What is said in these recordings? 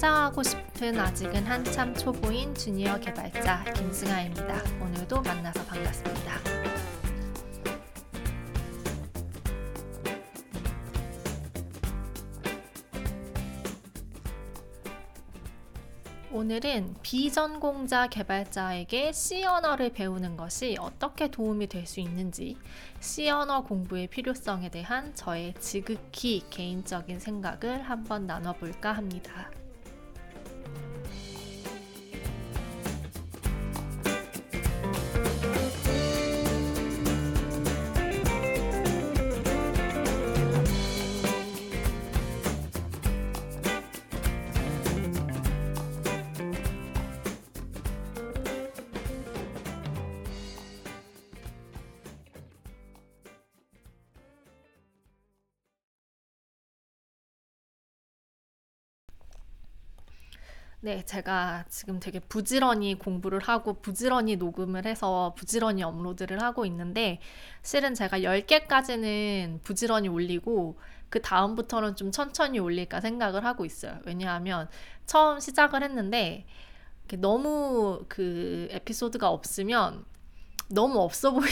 성장하고 싶은 아직은 한참 초보인 주니어 개발자 김승아입니다. 오늘도 만나서 반갑습니다. 오늘은 비전공자 개발자에게 C 언어를 배우는 것이 어떻게 도움이 될 수 있는지 C 언어 공부의 필요성에 대한 저의 지극히 개인적인 생각을 한번 나눠볼까 합니다. 네, 제가 지금 되게 부지런히 공부를 하고 부지런히 녹음을 해서 부지런히 업로드를 하고 있는데 실은 제가 10개까지는 부지런히 올리고 그 다음부터는 좀 천천히 올릴까 생각을 하고 있어요. 왜냐하면 처음 시작을 했는데 너무 그 에피소드가 없으면 너무 없어 보이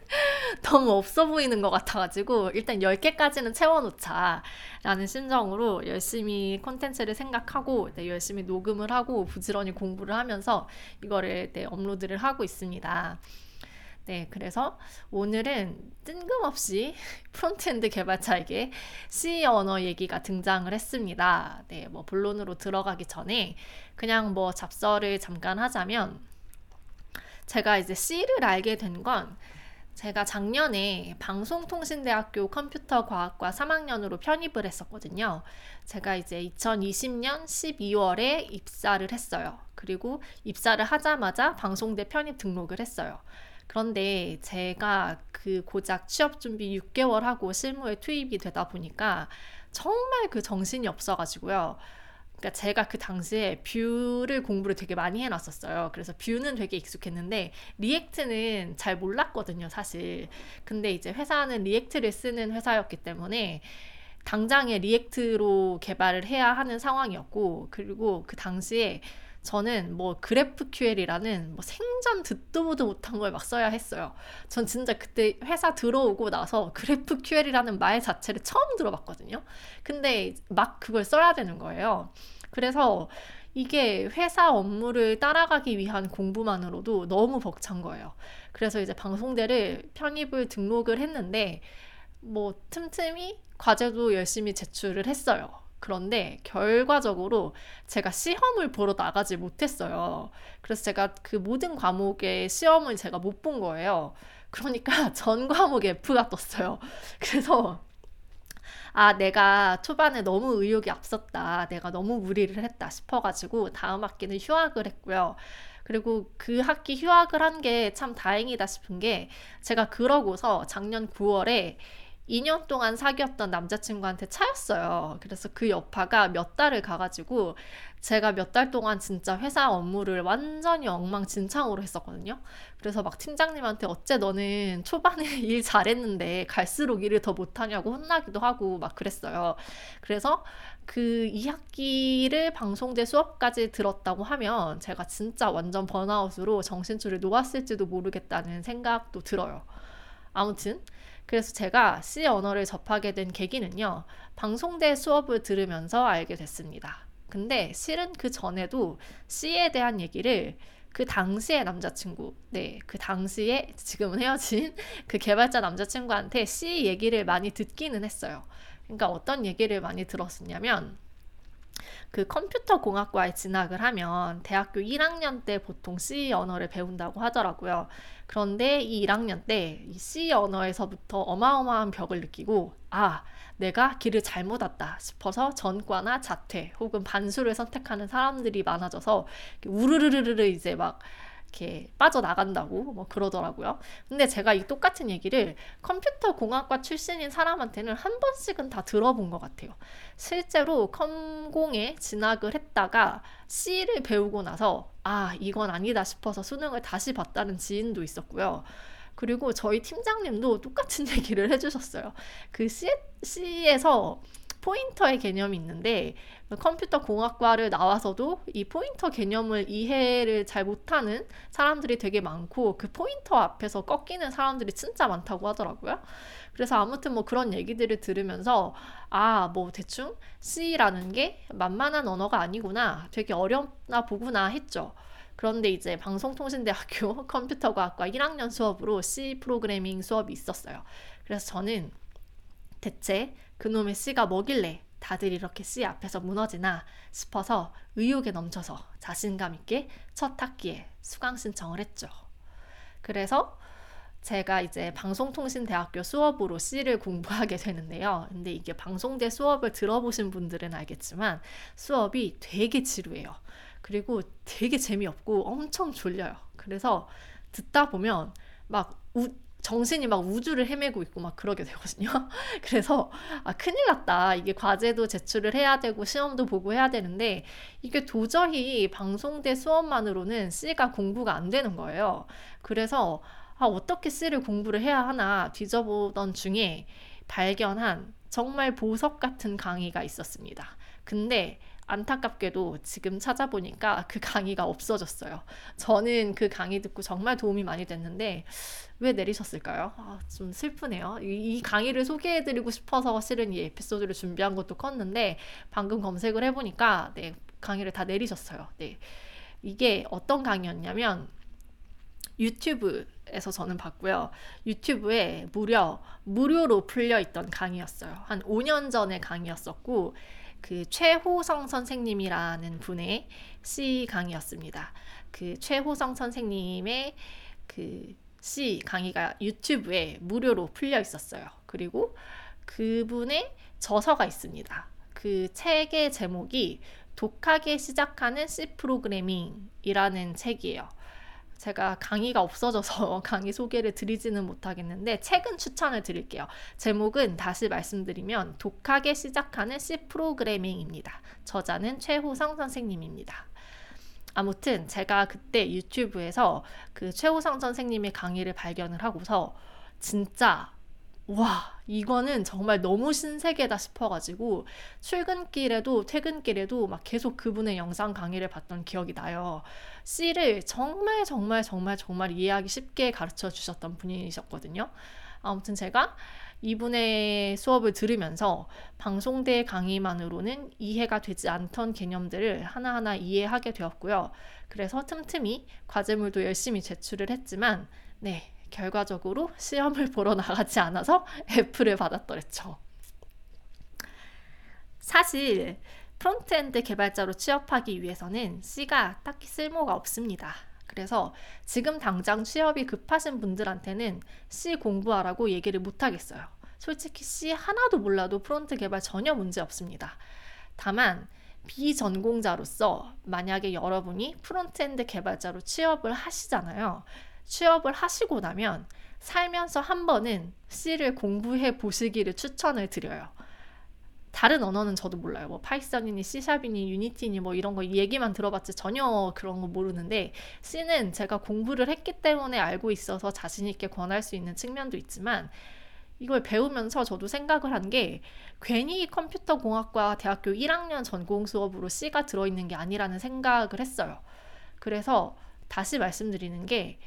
너무 없어 보이는 것 같아가지고 일단 10개까지는 채워놓자 라는 심정으로 열심히 콘텐츠를 생각하고 네, 열심히 녹음을 하고 부지런히 공부를 하면서 이거를 네, 업로드를 하고 있습니다. 네, 그래서 오늘은 뜬금없이 front-end 개발자에게 C 언어 얘기가 등장을 했습니다. 네, 뭐 본론으로 들어가기 전에 그냥 뭐 잡설을 잠깐 하자면 제가 이제 C를 알게 된건 제가 작년에 방송통신대학교 컴퓨터과학과 3학년으로 편입을 했었거든요. 제가 이제 2020년 12월에 입사를 했어요. 그리고 입사를 하자마자 방송대 편입 등록을 했어요. 그런데 제가 그 고작 취업 준비 6개월 하고 실무에 투입이 되다 보니까 정말 그 정신이 없어가지고요. 그러니까 제가 그 당시에 Vue를 공부를 되게 많이 해놨었어요. 그래서 Vue는 되게 익숙했는데 React는 잘 몰랐거든요, 사실. 근데 이제 회사는 React를 쓰는 회사였기 때문에 당장에 React로 개발을 해야 하는 상황이었고 그리고 그 당시에 저는 뭐 GraphQL이라는 뭐 생전 듣도 보도 못한 걸 막 써야 했어요. 전 진짜 그때 회사 들어오고 나서 GraphQL이라는 말 자체를 처음 들어봤거든요. 근데 막 그걸 써야 되는 거예요. 그래서 이게 회사 업무를 따라가기 위한 공부만으로도 너무 벅찬 거예요. 그래서 이제 방송대를 편입을 등록을 했는데 뭐 틈틈이 과제도 열심히 제출을 했어요. 그런데 결과적으로 제가 시험을 보러 나가지 못했어요. 그래서 제가 그 모든 과목의 시험을 제가 못 본 거예요. 그러니까 전 과목에 F가 떴어요. 그래서 아, 내가 초반에 너무 의욕이 앞섰다. 내가 너무 무리를 했다 싶어가지고 다음 학기는 휴학을 했고요. 그리고 그 학기 휴학을 한 게 참 다행이다 싶은 게 제가 그러고서 작년 9월에 2년 동안 사귀었던 남자친구한테 차였어요. 그래서 그 여파가 몇 달을 가가지고 제가 몇 달 동안 진짜 회사 업무를 완전히 엉망진창으로 했었거든요. 그래서 막 팀장님한테 어째 너는 초반에 일 잘했는데 갈수록 일을 더 못하냐고 혼나기도 하고 막 그랬어요. 그래서 그 2학기를 방송대 수업까지 들었다고 하면 제가 진짜 완전 번아웃으로 정신줄을 놓았을지도 모르겠다는 생각도 들어요. 아무튼 그래서 제가 C 언어를 접하게 된 계기는요. 방송대 수업을 들으면서 알게 됐습니다. 근데 실은 그 전에도 C에 대한 얘기를 그 당시의 남자친구, 네, 그 당시에 지금은 헤어진 그 개발자 남자친구한테 C 얘기를 많이 듣기는 했어요. 그러니까 어떤 얘기를 많이 들었었냐면, 그 컴퓨터 공학과에 진학을 하면 대학교 1학년 때 보통 C 언어를 배운다고 하더라고요. 그런데 이 1학년 때 이 C 언어에서부터 어마어마한 벽을 느끼고 아, 내가 길을 잘못 왔다 싶어서 전과나 자퇴 혹은 반수를 선택하는 사람들이 많아져서 우르르르르 이제 막 이렇게 빠져나간다고 뭐 그러더라고요. 근데 제가 이 똑같은 얘기를 컴퓨터 공학과 출신인 사람한테는 한 번씩은 다 들어본 것 같아요. 실제로 컴공에 진학을 했다가 C를 배우고 나서 아, 이건 아니다 싶어서 수능을 다시 봤다는 지인도 있었고요. 그리고 저희 팀장님도 똑같은 얘기를 해주셨어요. 그 C, C에서 포인터의 개념이 있는데 컴퓨터 공학과를 나와서도 이 포인터 개념을 이해를 잘 못하는 사람들이 되게 많고 그 포인터 앞에서 꺾이는 사람들이 진짜 많다고 하더라고요. 그래서 아무튼 뭐 그런 얘기들을 들으면서 아, 뭐 대충 C라는 게 만만한 언어가 아니구나. 되게 어렵나 보구나 했죠. 그런데 이제 방송통신대학교 컴퓨터과학과 1학년 수업으로 C 프로그래밍 수업이 있었어요. 그래서 저는 대체 그놈의 C가 뭐길래 다들 이렇게 C 앞에서 무너지나 싶어서 의욕에 넘쳐서 자신감 있게 첫 학기에 수강 신청을 했죠. 그래서 제가 이제 방송통신대학교 수업으로 C를 공부하게 되는데요. 근데 이게 방송대 수업을 들어보신 분들은 알겠지만 수업이 되게 지루해요. 그리고 되게 재미없고 엄청 졸려요. 그래서 듣다 보면 막 우, 정신이 막 우주를 헤매고 있고 막 그러게 되거든요. 그래서 아 큰일 났다. 이게 과제도 제출을 해야 되고 시험도 보고 해야 되는데 이게 도저히 방송대 수업만으로는 C가 공부가 안 되는 거예요. 그래서 아 어떻게 C를 공부를 해야 하나 뒤져보던 중에 발견한 정말 보석 같은 강의가 있었습니다. 근데 안타깝게도 지금 찾아보니까 그 강의가 없어졌어요. 저는 그 강의 듣고 정말 도움이 많이 됐는데 왜 내리셨을까요? 아, 좀 슬프네요. 이, 이 강의를 소개해드리고 싶어서 실은 이 에피소드를 준비한 것도 컸는데 방금 검색을 해보니까 네, 강의를 다 내리셨어요. 네. 이게 어떤 강의였냐면 유튜브에서 저는 봤고요. 유튜브에 무려 무료로 풀려 있던 강의였어요. 한 5년 전의 강의였었고 그 최호성 선생님이라는 분의 C 강의였습니다. 그 최호성 선생님의 그 C 강의가 유튜브에 무료로 풀려 있었어요. 그리고 그분의 저서가 있습니다. 그 책의 제목이 독하게 시작하는 C 프로그래밍이라는 책이에요. 제가 강의가 없어져서 강의 소개를 드리지는 못하겠는데 책은 추천을 드릴게요. 제목은 다시 말씀드리면 독하게 시작하는 C 프로그래밍입니다. 저자는 최호성 선생님입니다. 아무튼 제가 그때 유튜브에서 그 최호성 선생님의 강의를 발견을 하고서 진짜 와, 이거는 정말 너무 신세계다 싶어가지고 출근길에도 퇴근길에도 막 계속 그분의 영상 강의를 봤던 기억이 나요. C를 정말 정말 정말 정말 이해하기 쉽게 가르쳐 주셨던 분이셨거든요. 아무튼 제가 이분의 수업을 들으면서 방송대 강의만으로는 이해가 되지 않던 개념들을 하나하나 이해하게 되었고요. 그래서 틈틈이 과제물도 열심히 제출을 했지만, 네, 결과적으로 시험을 보러 나가지 않아서 F를 받았더랬죠. 사실 front-end 개발자로 취업하기 위해서는 C가 딱히 쓸모가 없습니다. 그래서 지금 당장 취업이 급하신 분들한테는 C 공부하라고 얘기를 못 하겠어요. 솔직히 C 하나도 몰라도 front 개발 전혀 문제 없습니다. 다만 비전공자로서 만약에 여러분이 front-end 개발자로 취업을 하시잖아요. 취업을 하시고 나면 살면서 한 번은 C를 공부해 보시기를 추천을 드려요. 다른 언어는 저도 몰라요. 뭐 Python이니 C샵이니 Unity니 뭐 이런 거 얘기만 들어봤지 전혀 그런 거 모르는데 C는 제가 공부를 했기 때문에 알고 있어서 자신 있게 권할 수 있는 측면도 있지만 이걸 배우면서 저도 생각을 한 게 괜히 컴퓨터 공학과 대학교 1학년 전공 수업으로 C가 들어있는 게 아니라는 생각을 했어요. 그래서 다시 말씀드리는 게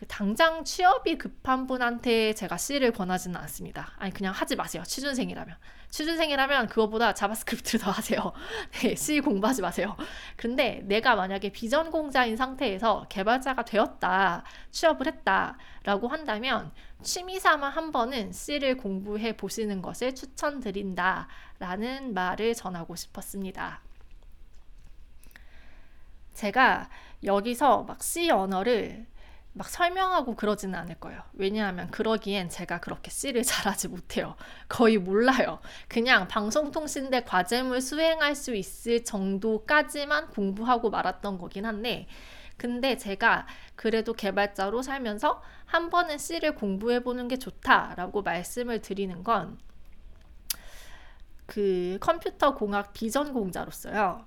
그 당장 취업이 급한 분한테 제가 C를 권하지는 않습니다. 아니 그냥 하지 마세요. 취준생이라면. 취준생이라면 그거보다 JavaScript를 더 하세요. 네, C 공부하지 마세요. 근데 내가 만약에 비전공자인 상태에서 개발자가 되었다, 취업을 했다라고 한다면 취미 삼아 한 번은 C를 공부해 보시는 것을 추천드린다라는 말을 전하고 싶었습니다. 제가 여기서 막 C 언어를 막 설명하고 그러지는 않을 거예요. 왜냐하면 그러기엔 제가 그렇게 C를 잘하지 못해요. 거의 몰라요. 그냥 방송통신대 과제물 수행할 수 있을 정도까지만 공부하고 말았던 거긴 한데, 근데 제가 그래도 개발자로 살면서 한 번은 C를 공부해 보는 게 좋다라고 말씀을 드리는 건 그 컴퓨터 공학 비전공자로서요.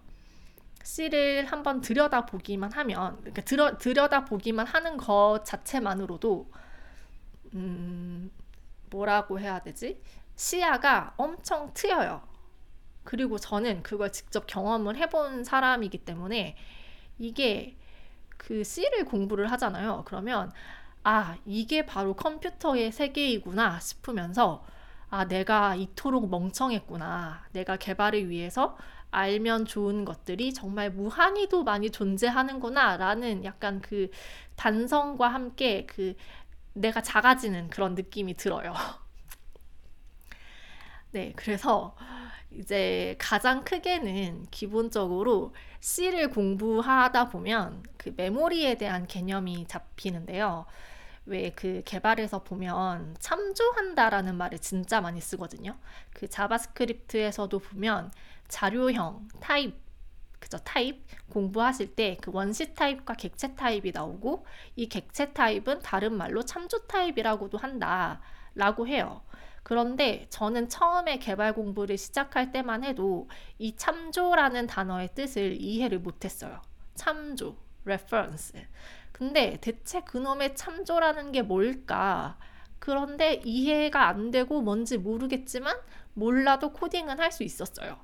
C를 한번 들여다 보기만 하면, 그러니까 들여, 들여다 보기만 하는 것 자체만으로도, 음, 뭐라고 해야 되지? 시야가 엄청 트여요. 그리고 저는 그걸 직접 경험을 해본 사람이기 때문에 이게 그 C를 공부를 하잖아요. 그러면 아, 이게 바로 컴퓨터의 세계이구나 싶으면서 아, 내가 이토록 멍청했구나. 내가 개발을 위해서 알면 좋은 것들이 정말 무한히도 많이 존재하는구나. 라는 약간 그 탄성과 함께 그 내가 작아지는 그런 느낌이 들어요. 네, 그래서 이제 가장 크게는 기본적으로 C를 공부하다 보면 그 메모리에 대한 개념이 잡히는데요. 왜 그 개발에서 보면 참조한다라는 말을 진짜 많이 쓰거든요. 그 JavaScript에서도 보면 자료형, 타입, 그죠? 타입 공부하실 때 그 원시 타입과 객체 타입이 나오고 이 객체 타입은 다른 말로 참조 타입이라고도 한다라고 해요. 그런데 저는 처음에 개발 공부를 시작할 때만 해도 이 참조라는 단어의 뜻을 이해를 못했어요. 참조, reference. 근데 대체 그놈의 참조라는 게 뭘까? 그런데 이해가 안 되고 뭔지 모르겠지만 몰라도 코딩은 할 수 있었어요.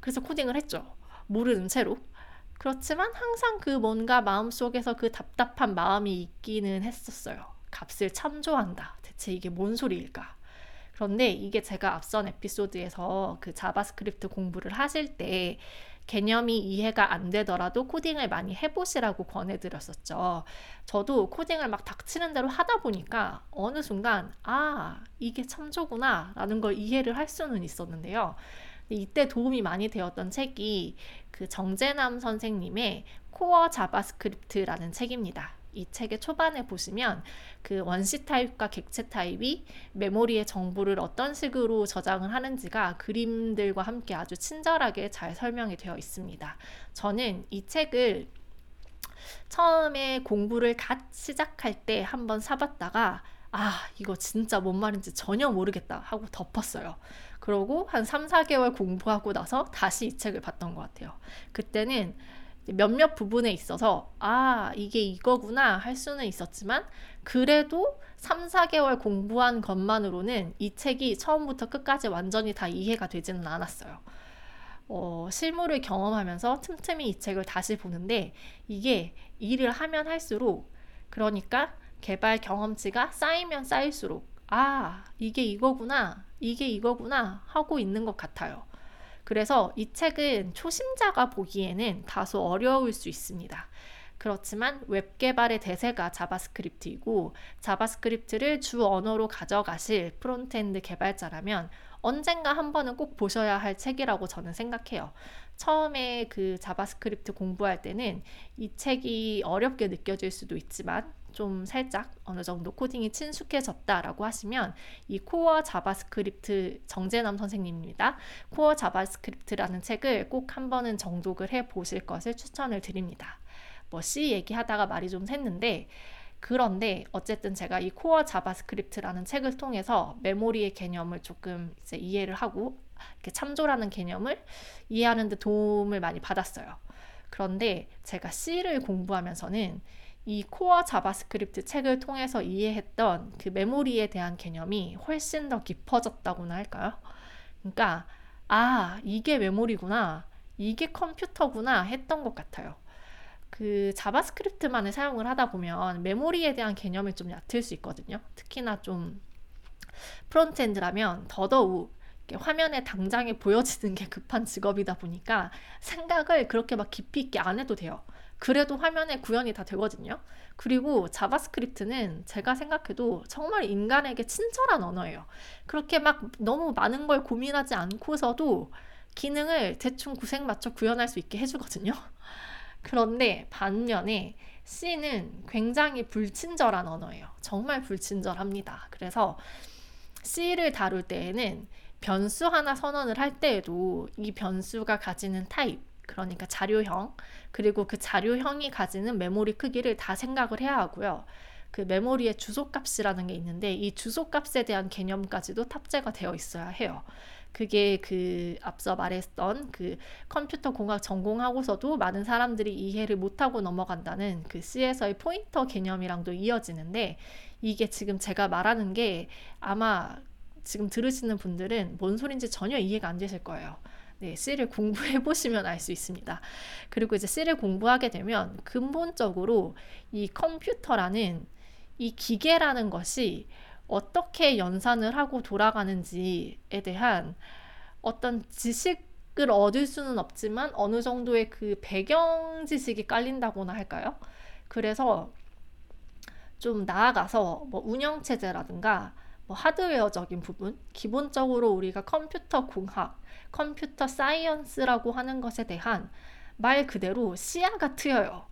그래서 코딩을 했죠. 모르는 채로. 그렇지만 항상 그 뭔가 마음속에서 그 답답한 마음이 있기는 했었어요. 값을 참조한다. 대체 이게 뭔 소리일까? 그런데 이게 제가 앞선 에피소드에서 그 JavaScript 공부를 하실 때 개념이 이해가 안 되더라도 코딩을 많이 해보시라고 권해드렸었죠. 저도 코딩을 막 닥치는 대로 하다 보니까 어느 순간, 아, 이게 참조구나, 라는 걸 이해를 할 수는 있었는데요. 이때 도움이 많이 되었던 책이 그 정재남 선생님의 코어 자바스크립트라는 책입니다. 이 책의 초반에 보시면 그 원시 타입과 객체 타입이 메모리의 정보를 어떤 식으로 저장을 하는지가 그림들과 함께 아주 친절하게 잘 설명이 되어 있습니다. 저는 이 책을 처음에 공부를 갓 시작할 때 한번 사봤다가 아, 이거 진짜 뭔 말인지 전혀 모르겠다 하고 덮었어요. 그러고 한 3, 4개월 공부하고 나서 다시 이 책을 봤던 것 같아요. 그때는 몇몇 부분에 있어서 아, 이게 이거구나 할 수는 있었지만 그래도 3, 4개월 공부한 것만으로는 이 책이 처음부터 끝까지 완전히 다 이해가 되지는 않았어요. 어, 실물을 경험하면서 틈틈이 이 책을 다시 보는데 이게 일을 하면 할수록 그러니까 개발 경험치가 쌓이면 쌓일수록 아, 이게 이거구나, 이게 이거구나 하고 있는 것 같아요. 그래서 이 책은 초심자가 보기에는 다소 어려울 수 있습니다. 그렇지만 웹 개발의 대세가 자바스크립트이고 자바스크립트를 주 언어로 가져가실 frontend 개발자라면 언젠가 한 번은 꼭 보셔야 할 책이라고 저는 생각해요. 처음에 그 자바스크립트 공부할 때는 이 책이 어렵게 느껴질 수도 있지만 좀 살짝 어느 정도 코딩이 친숙해졌다라고 하시면 이 코어 자바스크립트 정재남 선생님입니다. 코어 자바스크립트라는 책을 꼭 한 번은 정독을 해 보실 것을 추천을 드립니다. 뭐 C 얘기하다가 말이 좀 샜는데 그런데 어쨌든 제가 이 코어 자바스크립트라는 책을 통해서 메모리의 개념을 조금 이제 이해를 하고 이렇게 참조라는 개념을 이해하는 데 도움을 많이 받았어요. 그런데 제가 C를 공부하면서는 이 코어 자바스크립트 책을 통해서 이해했던 그 메모리에 대한 개념이 훨씬 더 깊어졌다고나 할까요? 그러니까 아 이게 메모리구나 이게 컴퓨터구나 했던 것 같아요. 그 자바스크립트만을 사용을 하다 보면 메모리에 대한 개념이 좀 얕을 수 있거든요. 특히나 좀 frontend라면 더더욱 화면에 당장에 보여지는 게 급한 직업이다 보니까 생각을 그렇게 막 깊이 있게 안 해도 돼요. 그래도 화면에 구현이 다 되거든요. 그리고 자바스크립트는 제가 생각해도 정말 인간에게 친절한 언어예요. 그렇게 막 너무 많은 걸 고민하지 않고서도 기능을 대충 구색 맞춰 구현할 수 있게 해주거든요. 그런데 반면에 C는 굉장히 불친절한 언어예요. 정말 불친절합니다. 그래서 C를 다룰 때에는 변수 하나 선언을 할 때에도 이 변수가 가지는 타입, 그러니까 자료형, 그리고 그 자료형이 가지는 메모리 크기를 다 생각을 해야 하고요. 그 메모리의 주소값이라는 게 있는데 이 주소값에 대한 개념까지도 탑재가 되어 있어야 해요. 그게 그 앞서 말했던 그 컴퓨터 공학 전공하고서도 많은 사람들이 이해를 못하고 넘어간다는 그 C에서의 포인터 개념이랑도 이어지는데 이게 지금 제가 말하는 게 아마 지금 들으시는 분들은 뭔 소린지 전혀 이해가 안 되실 거예요. 네, C를 공부해 보시면 알 수 있습니다. 그리고 이제 C를 공부하게 되면 근본적으로 이 컴퓨터라는 이 기계라는 것이 어떻게 연산을 하고 돌아가는지에 대한 어떤 지식을 얻을 수는 없지만 어느 정도의 그 배경 지식이 깔린다고나 할까요? 그래서 좀 나아가서 뭐 운영체제라든가 뭐 하드웨어적인 부분, 기본적으로 우리가 컴퓨터 공학, computer science라고 하는 것에 대한 말 그대로 시야가 트여요.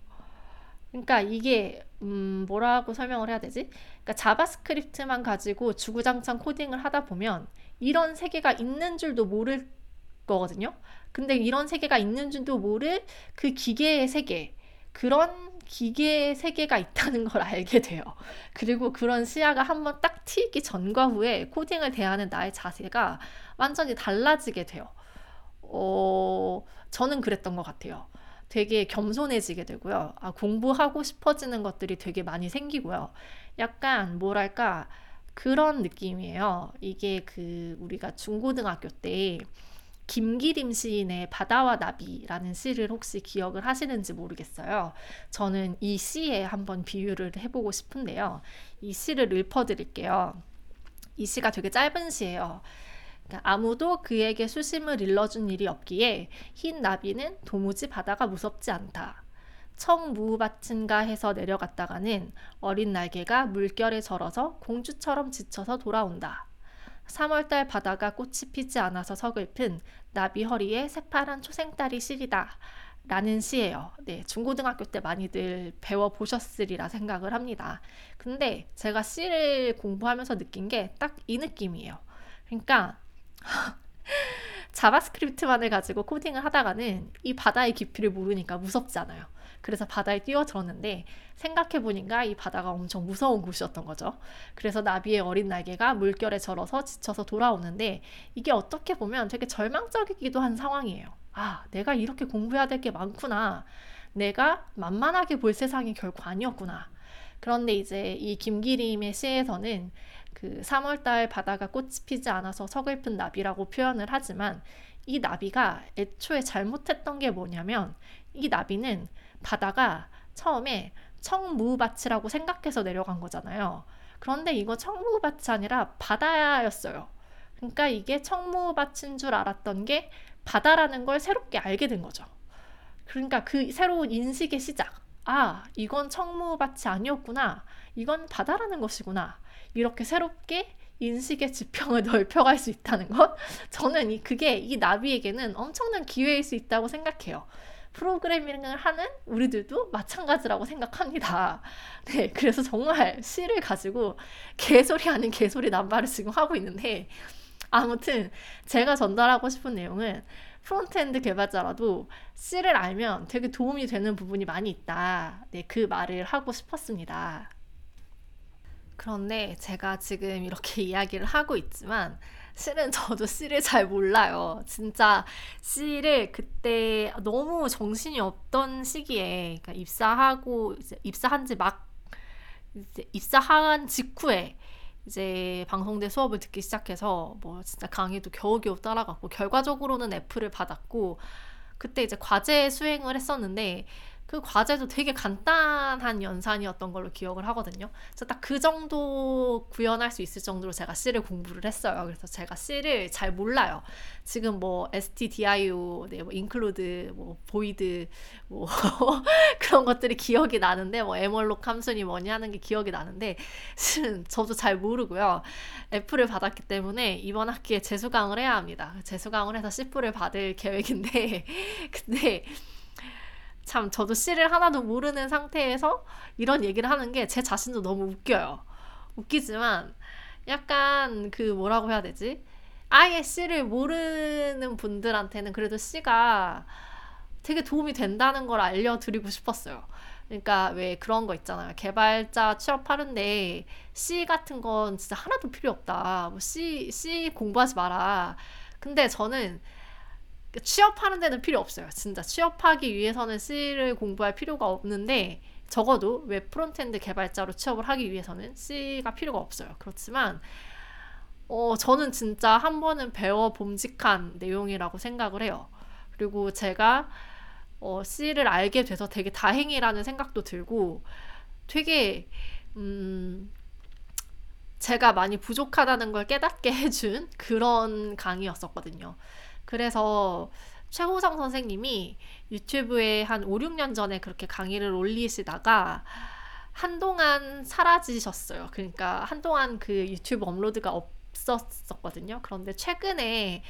그러니까 이게 음 뭐라고 설명을 해야 되지? 그러니까 자바스크립트만 가지고 주구장창 코딩을 하다 보면 이런 세계가 있는 줄도 모를 거거든요. 근데 이런 세계가 있는 줄도 모를 그 기계의 세계, 그런 기계의 세계가 있다는 걸 알게 돼요. 그리고 그런 시야가 한번 딱 트이기 전과 후에 코딩을 대하는 나의 자세가 완전히 달라지게 돼요. 어, 저는 그랬던 것 같아요. 되게 겸손해지게 되고요. 아, 공부하고 싶어지는 것들이 되게 많이 생기고요. 약간 뭐랄까 그런 느낌이에요. 이게 그 우리가 중고등학교 때 김기림 시인의 바다와 나비라는 시를 혹시 기억을 하시는지 모르겠어요. 저는 이 시에 한번 비유를 해보고 싶은데요. 이 시를 읊어드릴게요. 이 시가 되게 짧은 시예요. 그러니까 아무도 그에게 수심을 일러준 일이 없기에 흰 나비는 도무지 바다가 무섭지 않다. 청무밭인가 해서 내려갔다가는 어린 날개가 물결에 절어서 공주처럼 지쳐서 돌아온다. 3월달 바다가 꽃이 피지 않아서 서글픈 나비 허리에 새파란 초생달이 시리다. 라는 시예요. 네, 중고등학교 때 많이들 배워 보셨으리라 생각을 합니다. 근데 제가 C를 공부하면서 느낀 게 딱 이 느낌이에요. 그러니까 자바스크립트만을 가지고 코딩을 하다가는 이 바다의 깊이를 모르니까 무섭잖아요. 그래서 바다에 뛰어들었는데 생각해보니까 이 바다가 엄청 무서운 곳이었던 거죠. 그래서 나비의 어린 날개가 물결에 절어서 지쳐서 돌아오는데 이게 어떻게 보면 되게 절망적이기도 한 상황이에요. 아, 내가 이렇게 공부해야 될 게 많구나. 내가 만만하게 볼 세상이 결코 아니었구나. 그런데 이제 이 김기림의 시에서는 그 3월달 바다가 꽃이 피지 않아서 서글픈 나비라고 표현을 하지만 이 나비가 애초에 잘못했던 게 뭐냐면 이 나비는 바다가 처음에 청무밭이라고 생각해서 내려간 거잖아요. 그런데 이거 청무밭이 아니라 바다였어요. 그러니까 이게 청무밭인 줄 알았던 게 바다라는 걸 새롭게 알게 된 거죠. 그러니까 그 새로운 인식의 시작. 아, 이건 청무밭이 아니었구나. 이건 바다라는 것이구나. 이렇게 새롭게 인식의 지평을 넓혀갈 수 있다는 것. 저는 이, 그게 이 나비에게는 엄청난 기회일 수 있다고 생각해요. 프로그래밍을 하는 우리들도 마찬가지라고 생각합니다. 네, 그래서 정말 시를 가지고 개소리 아닌 개소리 남발을 지금 하고 있는데 아무튼 제가 전달하고 싶은 내용은 frontend 개발자라도 C를 알면 되게 도움이 되는 부분이 많이 있다. 네, 그 말을 하고 싶었습니다. 그런데 제가 지금 이렇게 이야기를 하고 있지만 실은 저도 C를 잘 몰라요. 진짜 C를 그때 너무 정신이 없던 시기에 그러니까 입사하고 입사한 지 막 입사한 직후에 이제 방송대 수업을 듣기 시작해서 뭐 진짜 강의도 겨우겨우 따라갔고 결과적으로는 F를 받았고 그때 이제 과제 수행을 했었는데 그 과제도 되게 간단한 연산이었던 걸로 기억을 하거든요. 그래서 딱 그 정도 구현할 수 있을 정도로 제가 C를 공부를 했어요. 그래서 제가 C를 잘 몰라요. 지금 뭐 stdio, 네, 뭐 include, 뭐 void, 뭐 그런 것들이 기억이 나는데 뭐 에멀록 함수니 뭐니 하는 게 기억이 나는데 실은 저도 잘 모르고요. F를 받았기 때문에 이번 학기에 재수강을 해야 합니다. 재수강을 해서 C를 받을 계획인데 근데 참 저도 C를 하나도 모르는 상태에서 이런 얘기를 하는 게 제 자신도 너무 웃겨요. 웃기지만 약간 그 뭐라고 해야 되지? 아예 C를 모르는 분들한테는 그래도 C가 되게 도움이 된다는 걸 알려드리고 싶었어요. 그러니까 왜 그런 거 있잖아요. 개발자 취업하는데 C 같은 건 진짜 하나도 필요 없다. 뭐 C, C 공부하지 마라. 근데 저는 취업하는 데는 필요 없어요. 진짜 취업하기 위해서는 C를 공부할 필요가 없는데 적어도 웹 frontend 개발자로 취업을 하기 위해서는 C가 필요가 없어요. 그렇지만 어, 저는 진짜 한 번은 배워 봄직한 내용이라고 생각을 해요. 그리고 제가 어, C를 알게 돼서 되게 다행이라는 생각도 들고 되게 음, 제가 많이 부족하다는 걸 깨닫게 해준 그런 강의였었거든요. 그래서 최호성 선생님이 유튜브에 한 5, 6년 전에 그렇게 강의를 올리시다가 한동안 사라지셨어요. 그러니까 한동안 그 유튜브 업로드가 없었었거든요. 그런데 최근에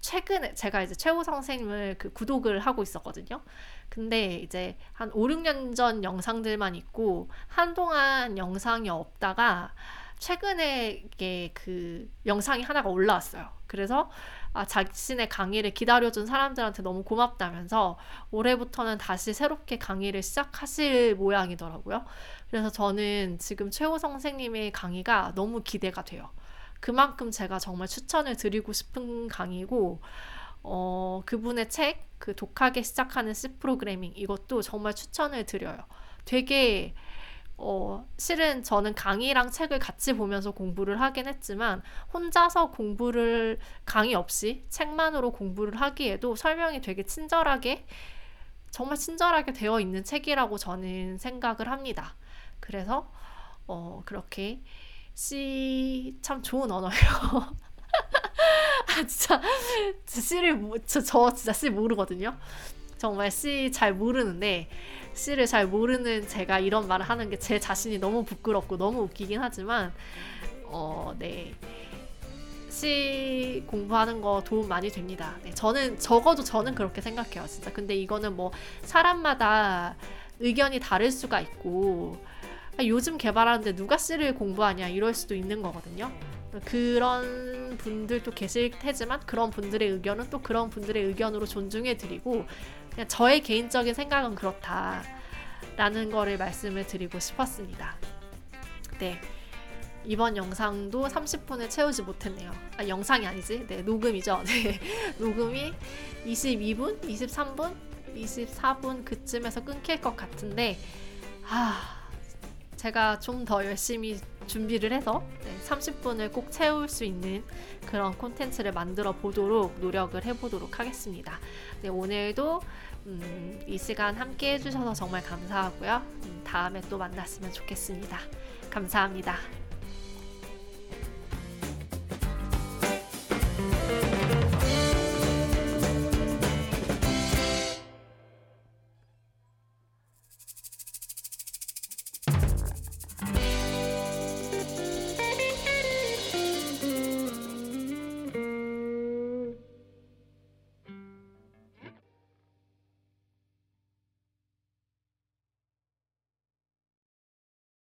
최근에 제가 이제 최호성 선생님을 그 구독을 하고 있었거든요. 근데 이제 한 5, 6년 전 영상들만 있고 한동안 영상이 없다가 최근에 이게 그 영상이 하나가 올라왔어요. 그래서 아, 자신의 강의를 기다려준 사람들한테 너무 고맙다면서 올해부터는 다시 새롭게 강의를 시작하실 모양이더라고요. 그래서 저는 지금 최호 선생님의 강의가 너무 기대가 돼요. 그만큼 제가 정말 추천을 드리고 싶은 강의고, 어, 그분의 책, 그 독하게 시작하는 C 프로그래밍, 이것도 정말 추천을 드려요. 되게 어, 실은 저는 강의랑 책을 같이 보면서 공부를 하긴 했지만 혼자서 공부를 강의 없이 책만으로 공부를 하기에도 설명이 되게 친절하게 정말 친절하게 되어 있는 책이라고 저는 생각을 합니다. 그래서 어, 그렇게 C 참 좋은 언어예요. 아 진짜 C를 저, 저 진짜 C 모르거든요. 정말 C 잘 모르는데 C를 잘 모르는 제가 이런 말을 하는 게 제 자신이 너무 부끄럽고 너무 웃기긴 하지만 어, 네. C 공부하는 거 도움 많이 됩니다. 네, 저는 적어도 저는 그렇게 생각해요, 진짜. 근데 이거는 뭐 사람마다 의견이 다를 수가 있고 아, 요즘 개발하는데 누가 C를 공부하냐 이럴 수도 있는 거거든요. 그런 분들도 계실 테지만 그런 분들의 의견은 또 그런 분들의 의견으로 존중해 드리고 그냥 저의 개인적인 생각은 그렇다라는 거를 말씀을 드리고 싶었습니다. 네. 이번 영상도 30분을 채우지 못했네요. 아, 영상이 아니지. 네, 녹음이죠. 네. 녹음이 22분, 23분, 24분 그쯤에서 끊길 것 같은데, 아, 제가 좀 더 열심히 준비를 해서 네, 30분을 꼭 채울 수 있는 그런 콘텐츠를 만들어 보도록 노력을 해보도록 하겠습니다. 네, 오늘도 음, 이 시간 함께 해주셔서 정말 감사하고요. 음, 다음에 또 만났으면 좋겠습니다. 감사합니다.